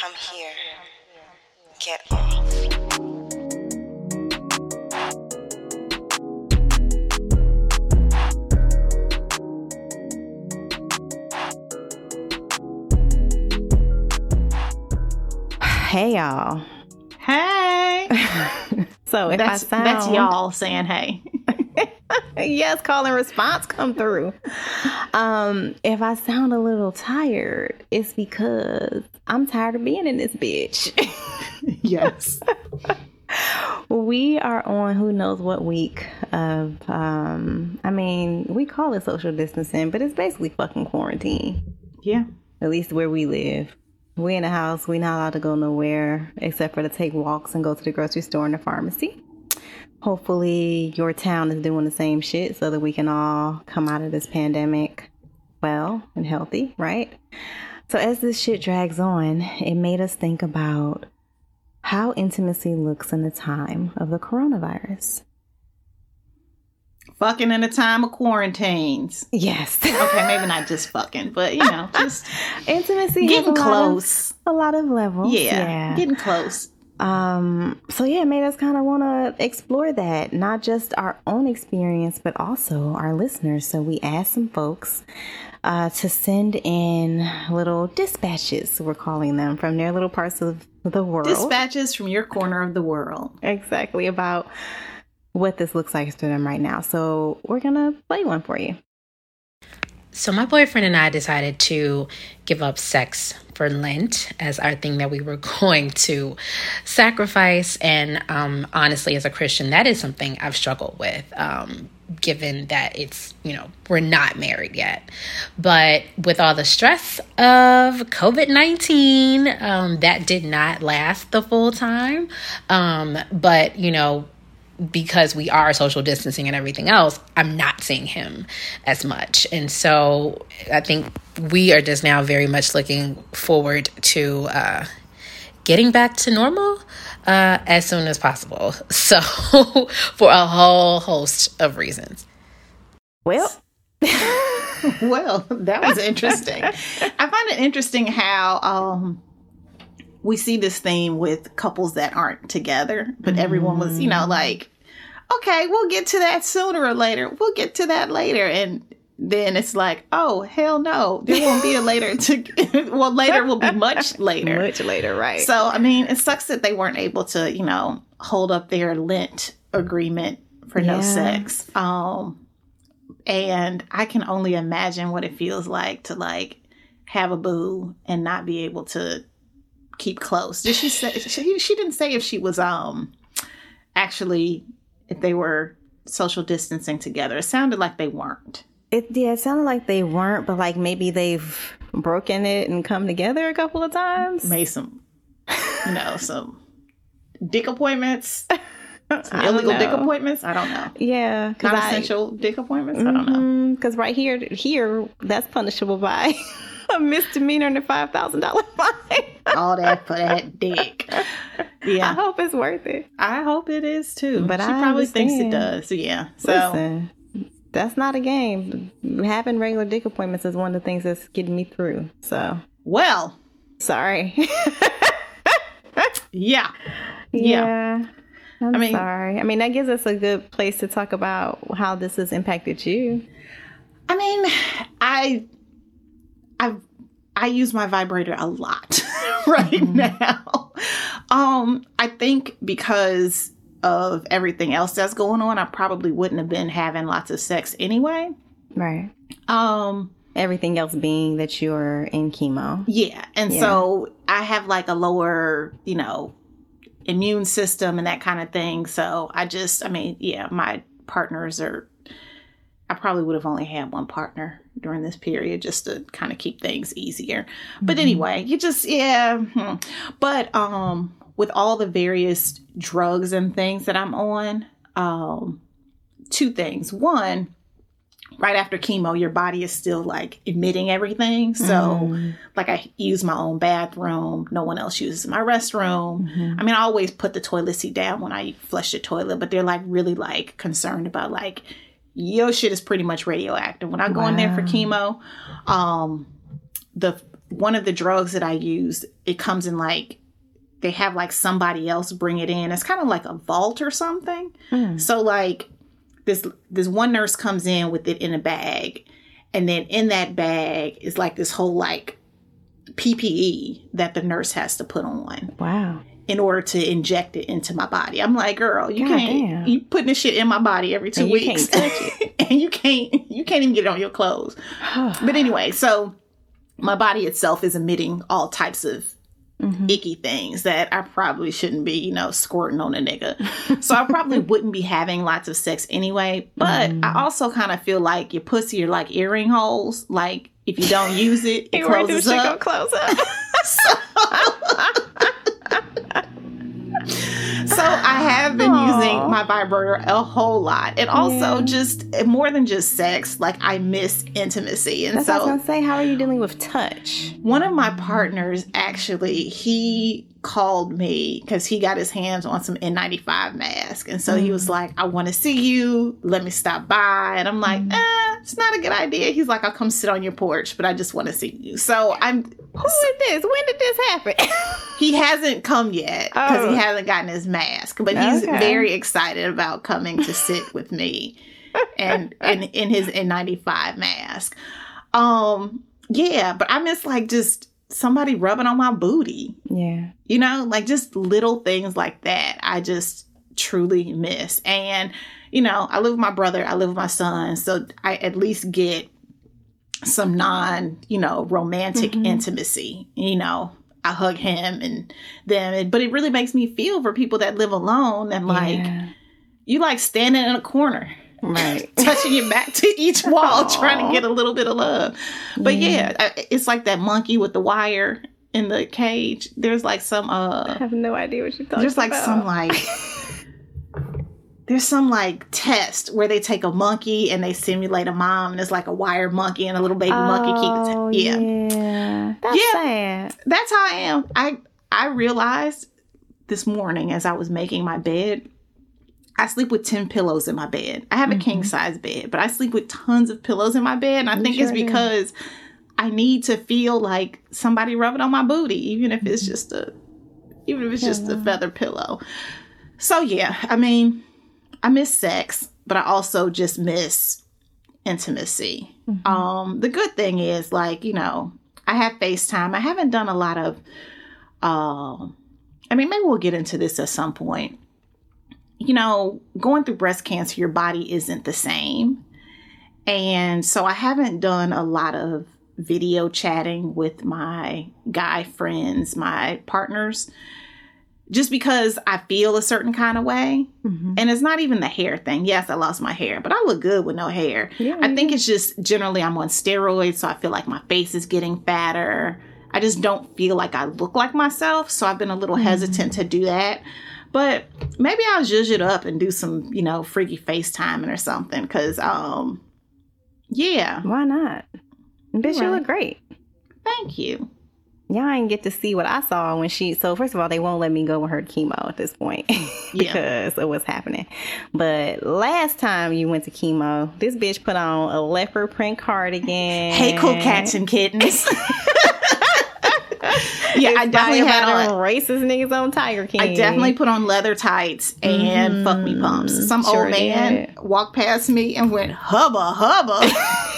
Come here. Get off. Hey y'all. Hey. So if that's I sound that's y'all saying hey. yes, call and response come through. Um, if I sound a little tired, it's because I'm tired of being in this bitch. yes. we are on who knows what week of um I mean, we call it social distancing, but it's basically fucking quarantine. Yeah. At least where we live. We in the house, we not allowed to go nowhere except for to take walks and go to the grocery store and the pharmacy. Hopefully your town is doing the same shit so that we can all come out of this pandemic well and healthy, right? So as this shit drags on, it made us think about how intimacy looks in the time of the coronavirus. Fucking in a time of quarantines. Yes. Okay, maybe not just fucking, but you know, just intimacy getting a lot of- close. a lot of levels. Yeah, Getting close. Um, so yeah, it made us kind of want to explore that, not just our own experience, but also our listeners. So we asked some folks uh, to send in little dispatches, we're calling them, from their little parts of the world. Dispatches from your corner of the world. exactly about what this looks like to them right now. So we're gonna play one for you. So, my boyfriend and I decided to give up sex for Lent as our thing that we were going to sacrifice. And um, honestly, as a Christian, that is something I've struggled with, um, given that it's, you know, we're not married yet. But with all the stress of COVID 19, um, that did not last the full time. Um, but, you know, because we are social distancing and everything else, I'm not seeing him as much. And so I think we are just now very much looking forward to uh, getting back to normal uh, as soon as possible. So, for a whole host of reasons. Well, Well, that was interesting. I find it interesting how um we see this theme with couples that aren't together, but everyone was, you know, like, okay, we'll get to that sooner or later. We'll get to that later. And then it's like, oh, hell no, there won't be a later to, well, later will be much later. much later, right? So, I mean, it sucks that they weren't able to, you know, hold up their Lent agreement for no sex. Um, and I can only imagine what it feels like to like have a boo and not be able to keep close. Did she say she, she didn't say if she was um actually if they were social distancing together. It sounded like they weren't. It yeah, it sounded like they weren't, but like maybe they've broken it and come together a couple of times. Made some, you know, some dick appointments, some illegal dick appointments. I don't know. Yeah, non-essential dick appointments. I don't know. Because right here, here that's punishable by a misdemeanor and a five thousand dollar fine. All that for that dick. Yeah, I hope it's worth it. I hope it is too. But But she I probably thinks it does. Yeah. So Listen, that's not a game. Having regular dick appointments is one of the things that's getting me through. So well, sorry. yeah. yeah. I'm I mean- sorry. I mean, that gives us a good place to talk about how this has impacted you. I mean, I, I, I use my vibrator a lot right Mm-hmm. now. Um, I think because of everything else that's going on, I probably wouldn't have been having lots of sex anyway. Right. Um, Everything else being that you're in chemo. Yeah. And Yeah. so I have like a lower, you know, immune system and that kind of thing. So I just, I mean, yeah, my partners are, I probably would have only had one partner during this period just to kind of keep things easier. But anyway, you just, yeah. hmm. But um, with all the various drugs and things that I'm on, um, two things. One, right after chemo, your body is still like emitting everything. So, like, I use my own bathroom. No one else uses my restroom. I mean, I always put the toilet seat down when I flush the toilet, but they're like really like concerned about like your shit is pretty much radioactive. When I go in there for chemo, um, the one of the drugs that I use, it comes in like they have like somebody else bring it in. It's kind of like a vault or something. So like this this one nurse comes in with it in a bag, and then in that bag is like this whole like PPE that the nurse has to put on Wow. In order to inject it into my body. I'm like, girl, you God can't damn. you putting this shit in my body every two And you can't weeks. touch and you can't you can't even get it on your clothes. but anyway, so my body itself is emitting all types of mm-hmm. icky things that I probably shouldn't be, you know, squirting on a nigga. so I probably wouldn't be having lots of sex anyway. But I mm. also kind of feel like your pussy are like earring holes. Like if you don't use it, it closes up. close up. So I have been using my vibrator a whole lot. And also Yeah. just eh, more than just sex, like I miss intimacy. And That's what I was so gonna say. How are you dealing with touch? one of my partners actually, he called me because he got his hands on some N95 mask. And so he was mm. like, I want to see you. Let me stop by. And I'm like, mm. eh, it's not a good idea. He's like, I'll come sit on your porch, but I just want to see you. So I'm Who is this? When did this happen? he hasn't come yet because Oh. he hasn't gotten his mask, but he's Okay. very excited about coming to sit with me and in in his N95 mask. Um, yeah, but I miss like just somebody rubbing on my booty, yeah. you know, like just little things like that. I just truly miss. And you know, I live with my brother, I live with my son, so I at least get some non, you know, romantic intimacy. You know, I hug him and them, but it really makes me feel for people that live alone and like Yeah. you like standing in a corner. Right. Touching your back to each wall, trying to get a little bit of love. But yeah, I- it's like that monkey with the wire in the cage. There's like some uh I have no idea what you're talking there's like about. some like there's some like test where they take a monkey and they simulate a mom and it's like a wire monkey and a little baby monkey Oh, keeps yeah. yeah. That's Yeah. sad. that's how I am. I I realized this morning as I was making my bed, I sleep with 10 pillows in my bed. I have a mm-hmm. king size bed, but I sleep with tons of pillows in my bed. And I think it's sure do. because I need to feel like somebody rubbing on my booty, even if it's mm-hmm. just a even if it's just a feather pillow. So yeah, I mean, I miss sex, but I also just miss intimacy. Um, the good thing is like, you know, I have FaceTime. I haven't done a lot of um I mean, maybe we'll get into this at some point. You know, going through breast cancer, your body isn't the same. And so I haven't done a lot of video chatting with my guy friends, my partners, just because I feel a certain kind of way. And it's not even the hair thing. Yes, I lost my hair, but I look good with no hair. Yeah, I think it's just generally I'm on steroids, so I feel like my face is getting fatter. I just don't feel like I look like myself, so I've been a little hesitant to do that. But maybe I'll zhuzh it up and do some, you know, freaky FaceTiming or something. Cause um yeah, Why not? Bitch, you look great. thank you. Y'all ain't get to see what I saw when she. So first of all, they won't let me go with her chemo at this point because of what's happening. But last time you went to chemo, this bitch put on a leopard print cardigan. Hey cool cats and kittens. yeah, I definitely had on racist niggas on Tiger King. I definitely put on leather tights and fuck me mm-hmm. pumps. Some Sure old man did. walked past me and went hubba hubba.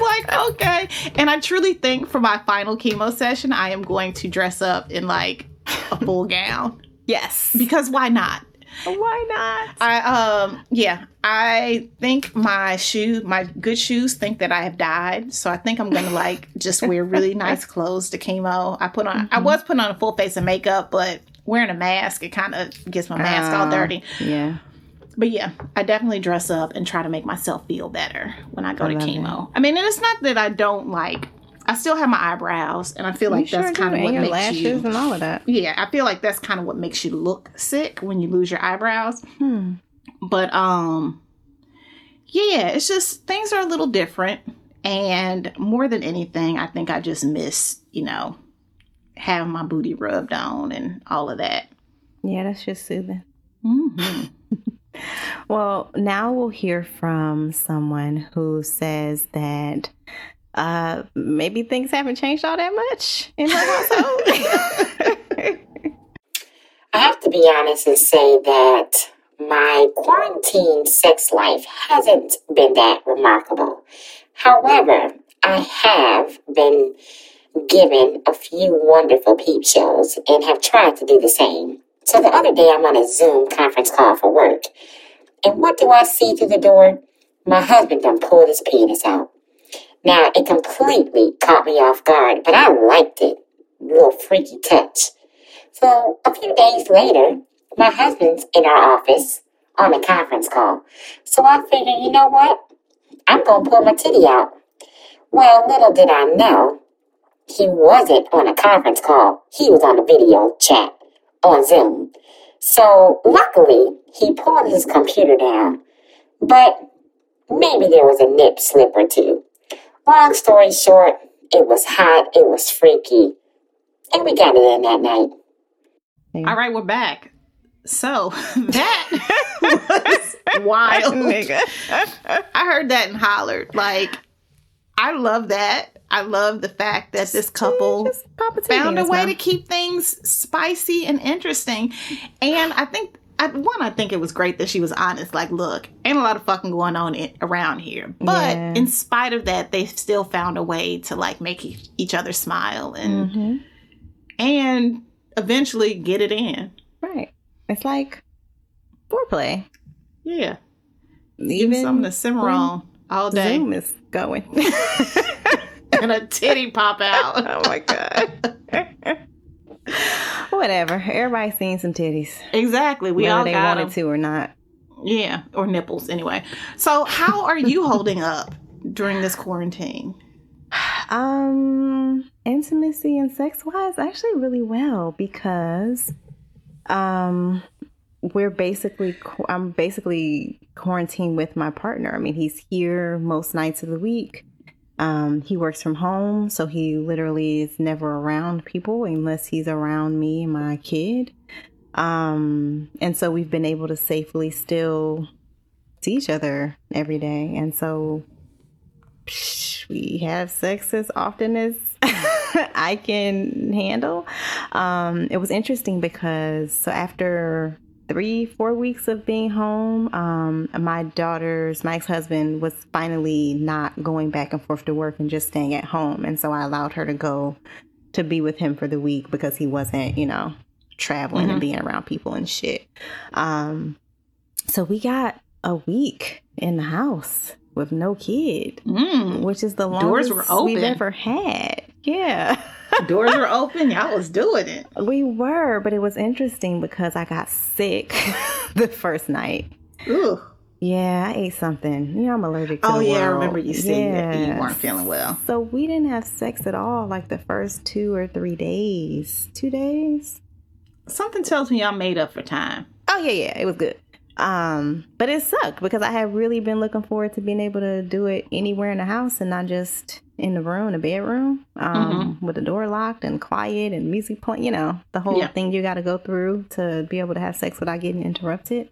Was like, okay. And I truly think for my final chemo session, I am going to dress up in like a full gown yes. because why not? Why not? I um yeah, I think my shoe, my good shoes think that I have died. So I think I'm gonna like just wear really nice clothes to chemo. I put on I was putting on a full face of makeup, but wearing a mask, it kind of gets my mask all Oh, dirty. Yeah. But yeah, I definitely dress up and try to make myself feel better when I go to love chemo. I mean, and it's not that I don't like I still have my eyebrows and I feel like You that's sure kind of what makes lashes you and all of that. yeah, I feel like that's kind of what makes you look sick when you lose your eyebrows. Hmm. But um yeah, it's just things are a little different and more than anything, I think I just miss, you know, having my booty rubbed on and all of that. Yeah, that's just soothing. hmm Well, now we'll hear from someone who says that uh, maybe things haven't changed all that much in my household. I have to be honest and say that my quarantine sex life hasn't been that remarkable. However, I have been given a few wonderful peep shows and have tried to do the same. So the other day I'm on a Zoom conference call for work. And what do I see through the door? My husband done pulled his penis out. Now, it completely caught me off guard, but I liked it. A little freaky touch. So a few days later, my husband's in our office on a conference call. So I figured, you know what? I'm going to pull my titty out. Well, little did I know, he wasn't on a conference call. He was on a video chat on Zoom. So luckily, he pulled his computer down. But maybe there was a nip slip or two. Long story short, it was hot, it was freaky, and we got it in that night. All right, we're back. So that was wild. Nigga. I heard that and hollered. Like, I love that. I love the fact that this couple Just pop a titty found a way to keep things spicy and interesting. And I think, I, one, I think it was great that she was honest. Like, look, ain't a lot of fucking going on in, around here. But Yeah. in spite of that, they still found a way to like make e- each other smile and Mhm. and eventually get it in. Right. It's like foreplay. Yeah, Even even something to simmer on all day, Zoom is going. and a titty pop out. oh my god. Whatever. Everybody's seen some titties. Exactly, we whether all they got wanted 'em. to or not. Yeah, or nipples anyway. So, how are you holding up during this quarantine? Um, intimacy and sex wise, actually really well because, um, we're basically I'm basically quarantined with my partner. I mean, he's here most nights of the week. Um, he works from home, so he literally is never around people unless he's around me and my kid. Um, and so we've been able to safely still see each other every day, and so psh, we have sex as often as I can handle. Um, it was interesting because so after three, four weeks of being home, um, my daughter's, my ex husband was finally not going back and forth to work and just staying at home. And so I allowed her to go to be with him for the week because he wasn't, you know, traveling and being around people and shit. Um, so we got a week in the house with no kid, Mm. which is the longest we've ever had. Yeah. Doors were open. Y'all was doing it. We were, but it was interesting because I got sick the first night. Ooh. Yeah, I ate something. You know, I'm allergic to Oh yeah, I remember you saying that you weren't feeling well. So we didn't have sex at all like the first two or three days. Two days? Something tells me y'all made up for time. Oh yeah, yeah, it was good. Um, but it sucked because I had really been looking forward to being able to do it anywhere in the house and not just in the room, the bedroom, um, with the door locked and quiet and music playing. You know, the whole Yeah. thing you got to go through to be able to have sex without getting interrupted.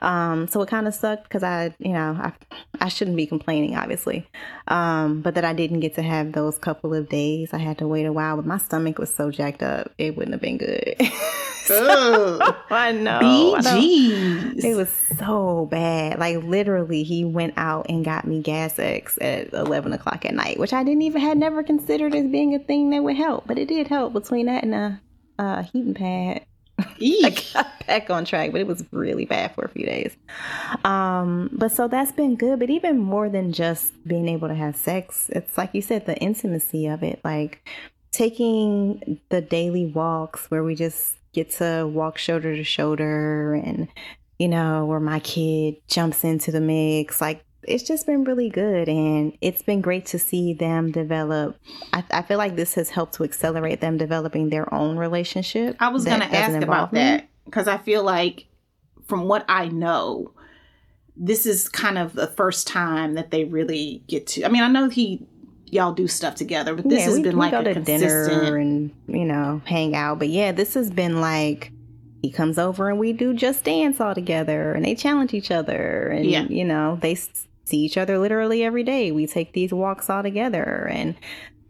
Um, so it kind of sucked because I, you know, I, I shouldn't be complaining, obviously, um, but that I didn't get to have those couple of days. I had to wait a while, but my stomach was so jacked up, it wouldn't have been good. I know. I. BGs. It was so bad. Like literally, he went out and got me Gas-X at eleven o'clock at night, which I didn't even had never considered as being a thing that would help, but it did help between that and a, a heating pad. I got back on track, but it was really bad for a few days. Um, but so that's been good. But even more than just being able to have sex, it's like you said, the intimacy of it, like taking the daily walks where we just get to walk shoulder to shoulder and you know where my kid jumps into the mix like it's just been really good and it's been great to see them develop i, I feel like this has helped to accelerate them developing their own relationship I was going to ask about me. that because I feel like, from what I know, this is kind of the first time that they really get to. I mean, I know he, y'all do stuff together, but this yeah, has we, been we like go a to consistent. dinner and you know hang out but yeah this has been like he comes over and we do just dance all together and they challenge each other and Yeah. you know they see each other literally every day. We take these walks all together and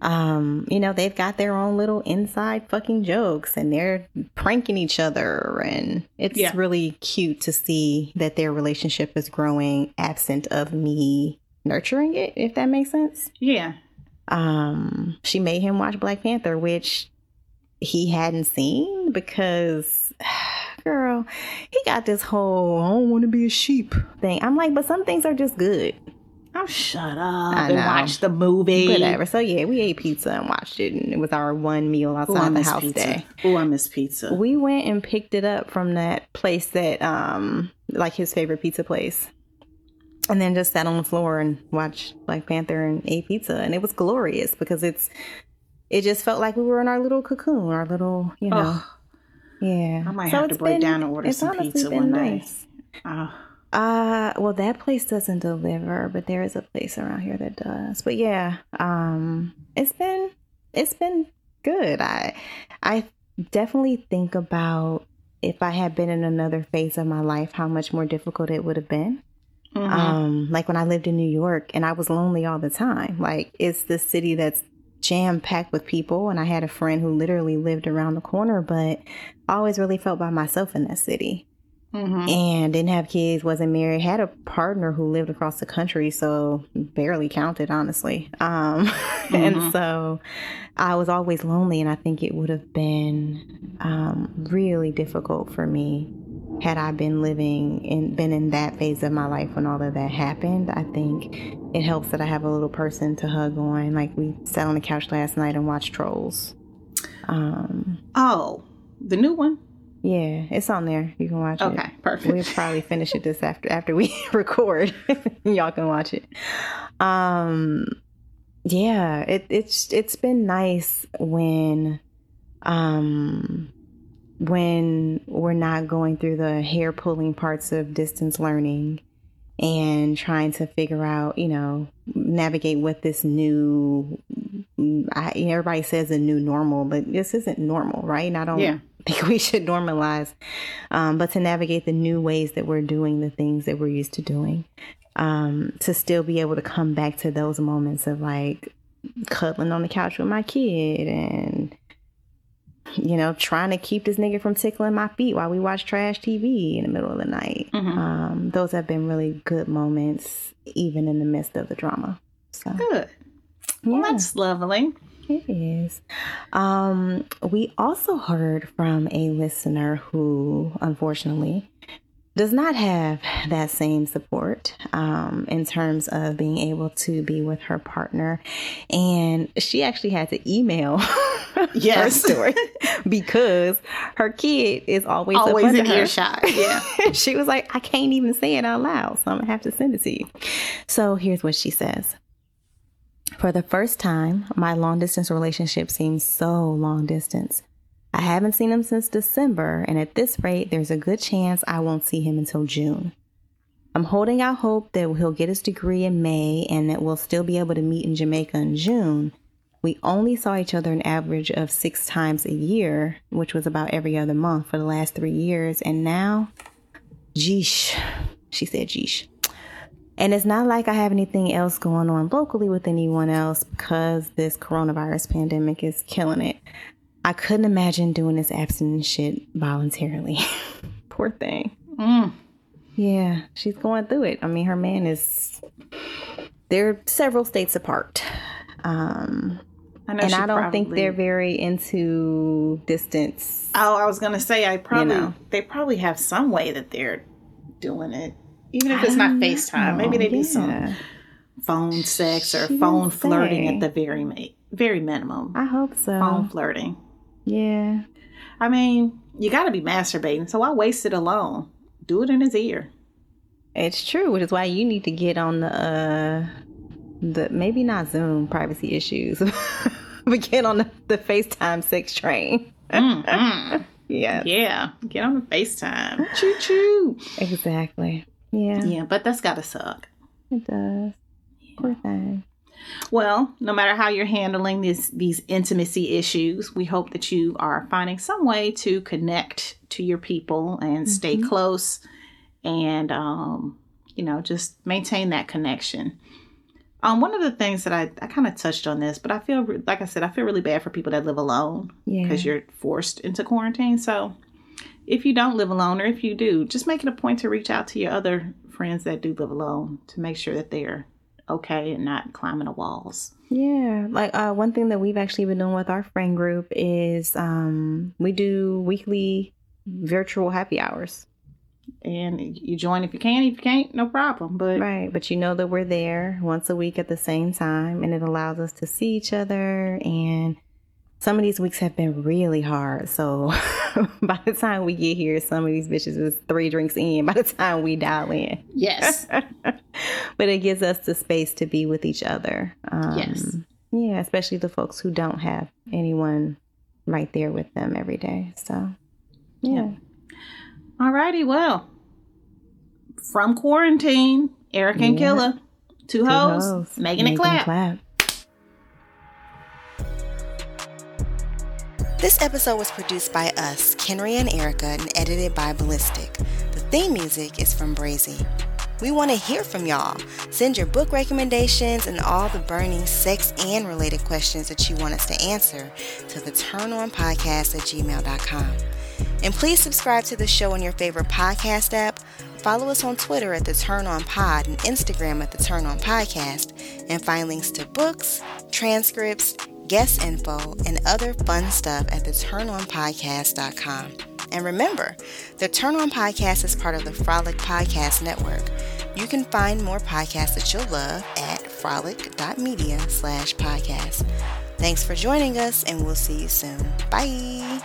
um, you know, they've got their own little inside fucking jokes and they're pranking each other and it's Yeah. really cute to see that their relationship is growing absent of me nurturing it, if that makes sense. Yeah. Um, she made him watch Black Panther, which he hadn't seen because girl, he got this whole I don't want to be a sheep thing. I'm like, but some things are just good. I'm oh, shut up I and know. watch the movie. Whatever. So yeah, we ate pizza and watched it, and it was our one meal Ooh, outside the house pizza. day. Oh, I miss pizza. We went and picked it up from that place that um like his favorite pizza place. And then just sat on the floor and watched Black Panther and ate pizza. And it was glorious because it's it just felt like we were in our little cocoon, our little, you know. Oh, yeah. I might have to break down and order some pizza been one day. nice. oh, Uh, well, that place doesn't deliver, but there is a place around here that does. But yeah, um, it's been it's been good. I I definitely think about if I had been in another phase of my life, how much more difficult it would have been. Mhm. Um, like when I lived in New York and I was lonely all the time. Like it's the city that's jam packed with people, and I had a friend who literally lived around the corner, but I always really felt by myself in that city Mhm. and didn't have kids, wasn't married, had a partner who lived across the country, so barely counted, honestly. Um, and Mhm. so I was always lonely, and I think it would have been um, really difficult for me had I been living in been in that phase of my life when all of that happened. I think it helps that I have a little person to hug on. Like we sat on the couch last night and watched Trolls. Um, oh, the new one. yeah, it's on there. You can watch it. Okay, perfect. We'll probably finish it this after after we record. Y'all can watch it. Um yeah, it it's it's been nice when um when we're not going through the hair pulling parts of distance learning and trying to figure out, you know, navigate what this new I, everybody says a new normal, but this isn't normal, right? And I don't Yeah. think we should normalize, um, but to navigate the new ways that we're doing the things that we're used to doing, um, to still be able to come back to those moments of like cuddling on the couch with my kid and you know trying to keep this nigga from tickling my feet while we watch trash TV in the middle of the night. Mhm. Um, those have been really good moments, even in the midst of the drama. So Good. Well, yeah. that's lovely. It is. Um, we also heard from a listener who, unfortunately, does not have that same support um, in terms of being able to be with her partner. And she actually had to email Yes. her story because her kid is always, Always in earshot. Yeah. she was like, I can't even say it out loud, so I'm gonna have to send it to you. So here's what she says. For the first time, my long distance relationship seems so long distance. I haven't seen him since December, and at this rate, there's a good chance I won't see him until June. I'm holding out hope that he'll get his degree in May and that we'll still be able to meet in Jamaica in June. We only saw each other an average of six times a year, which was about every other month for the last three years. And now, geesh, she said, geesh. And it's not like I have anything else going on locally with anyone else because this coronavirus pandemic is killing it. I couldn't imagine doing this abstinence shit voluntarily. Poor thing. Mm. Yeah, she's going through it. I mean, her man is. They're several states apart. Um, I know and I don't think they're very into distance. Oh, I was gonna say I probably know. they probably have some way that they're doing it, even if it's not FaceTime. Maybe they do some phone sex or She phone flirting say. at the very very minimum. I hope so. Phone flirting. Yeah. I mean, you got to be masturbating, so why waste it alone? Do it in his ear. It's true, which is why you need to get on the uh the maybe not Zoom privacy issues, but get on the, the FaceTime sex train. Mm-mm. Yeah, yeah, get on the FaceTime. Choo choo. exactly. Yeah, Yeah, but that's got to suck. it does. Poor thing. Well, no matter how you're handling these these intimacy issues, we hope that you are finding some way to connect to your people and stay close and um, you know, just maintain that connection. Um, one of the things that I, I kind of touched on this, but I feel, like I said, I feel really bad for people that live alone Yeah. because you're forced into quarantine. So if you don't live alone, or if you do, just make it a point to reach out to your other friends that do live alone to make sure that they're okay and not climbing the walls. Yeah, like uh, one thing that we've actually been doing with our friend group is um, we do weekly virtual happy hours. And you join if you can, if you can't, no problem. But Right, but you know that we're there once a week at the same time, and it allows us to see each other. And some of these weeks have been really hard. So by the time we get here, some of these bitches is three drinks in by the time we dial in. yes, but it gives us the space to be with each other. Um, Yes. Yeah, especially the folks who don't have anyone right there with them every day. So, yeah. All righty. well, from quarantine, Eric and Yeah. Killa, two, Two hoes, hoes, making it make 'em clap. This episode was produced by us, Kenrya and Erica, and edited by Ballistic. The theme music is from Brazy. We want to hear from y'all. Send your book recommendations and all the burning sex and related questions that you want us to answer to the Turn On Podcast at gmail.com. And please subscribe to the show on your favorite podcast app. Follow us on Twitter at the Turn On Pod and Instagram at the Turn On Podcast. And find links to books, transcripts, guest info, and other fun stuff at the turnonpodcast.com. And remember, the Turn On Podcast is part of the Frolic Podcast Network. You can find more podcasts that you'll love at frolic.media slash podcast. Thanks for joining us, and we'll see you soon. Bye.